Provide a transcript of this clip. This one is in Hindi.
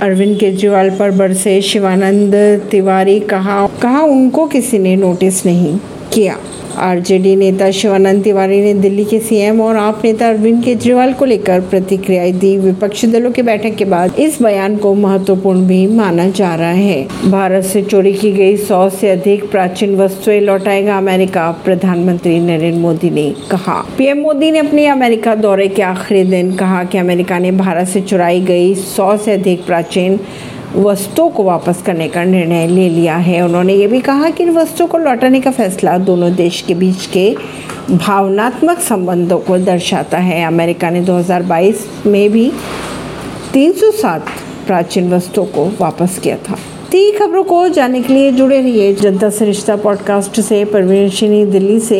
अरविंद केजरीवाल पर बरसे शिवानंद तिवारी कहा कहा उनको किसी ने नोटिस नहीं किया। आरजेडी नेता शिवानंद तिवारी ने दिल्ली के सीएम और आप नेता अरविंद केजरीवाल को लेकर प्रतिक्रिया दी। विपक्षी दलों की बैठक के बाद इस बयान को महत्वपूर्ण भी माना जा रहा है। भारत से चोरी की गई सौ से अधिक प्राचीन वस्तुएँ लौटाएगा अमेरिका, प्रधानमंत्री नरेंद्र मोदी ने कहा। पीएम मोदी ने अपने अमेरिका दौरे के आखिरी दिन कहा कि अमेरिका ने भारत से चुराई गई सौ से अधिक प्राचीन वस्तुओं को वापस करने का निर्णय ले लिया है। उन्होंने ये भी कहा कि इन वस्तुओं को लौटाने का फैसला दोनों देश के बीच के भावनात्मक संबंधों को दर्शाता है। अमेरिका ने 2022 में भी 307 प्राचीन वस्तुओं को वापस किया था। तीन खबरों को जानने के लिए जुड़े रहिए जनता से रिश्ता पॉडकास्ट से। परवीन दिल्ली से।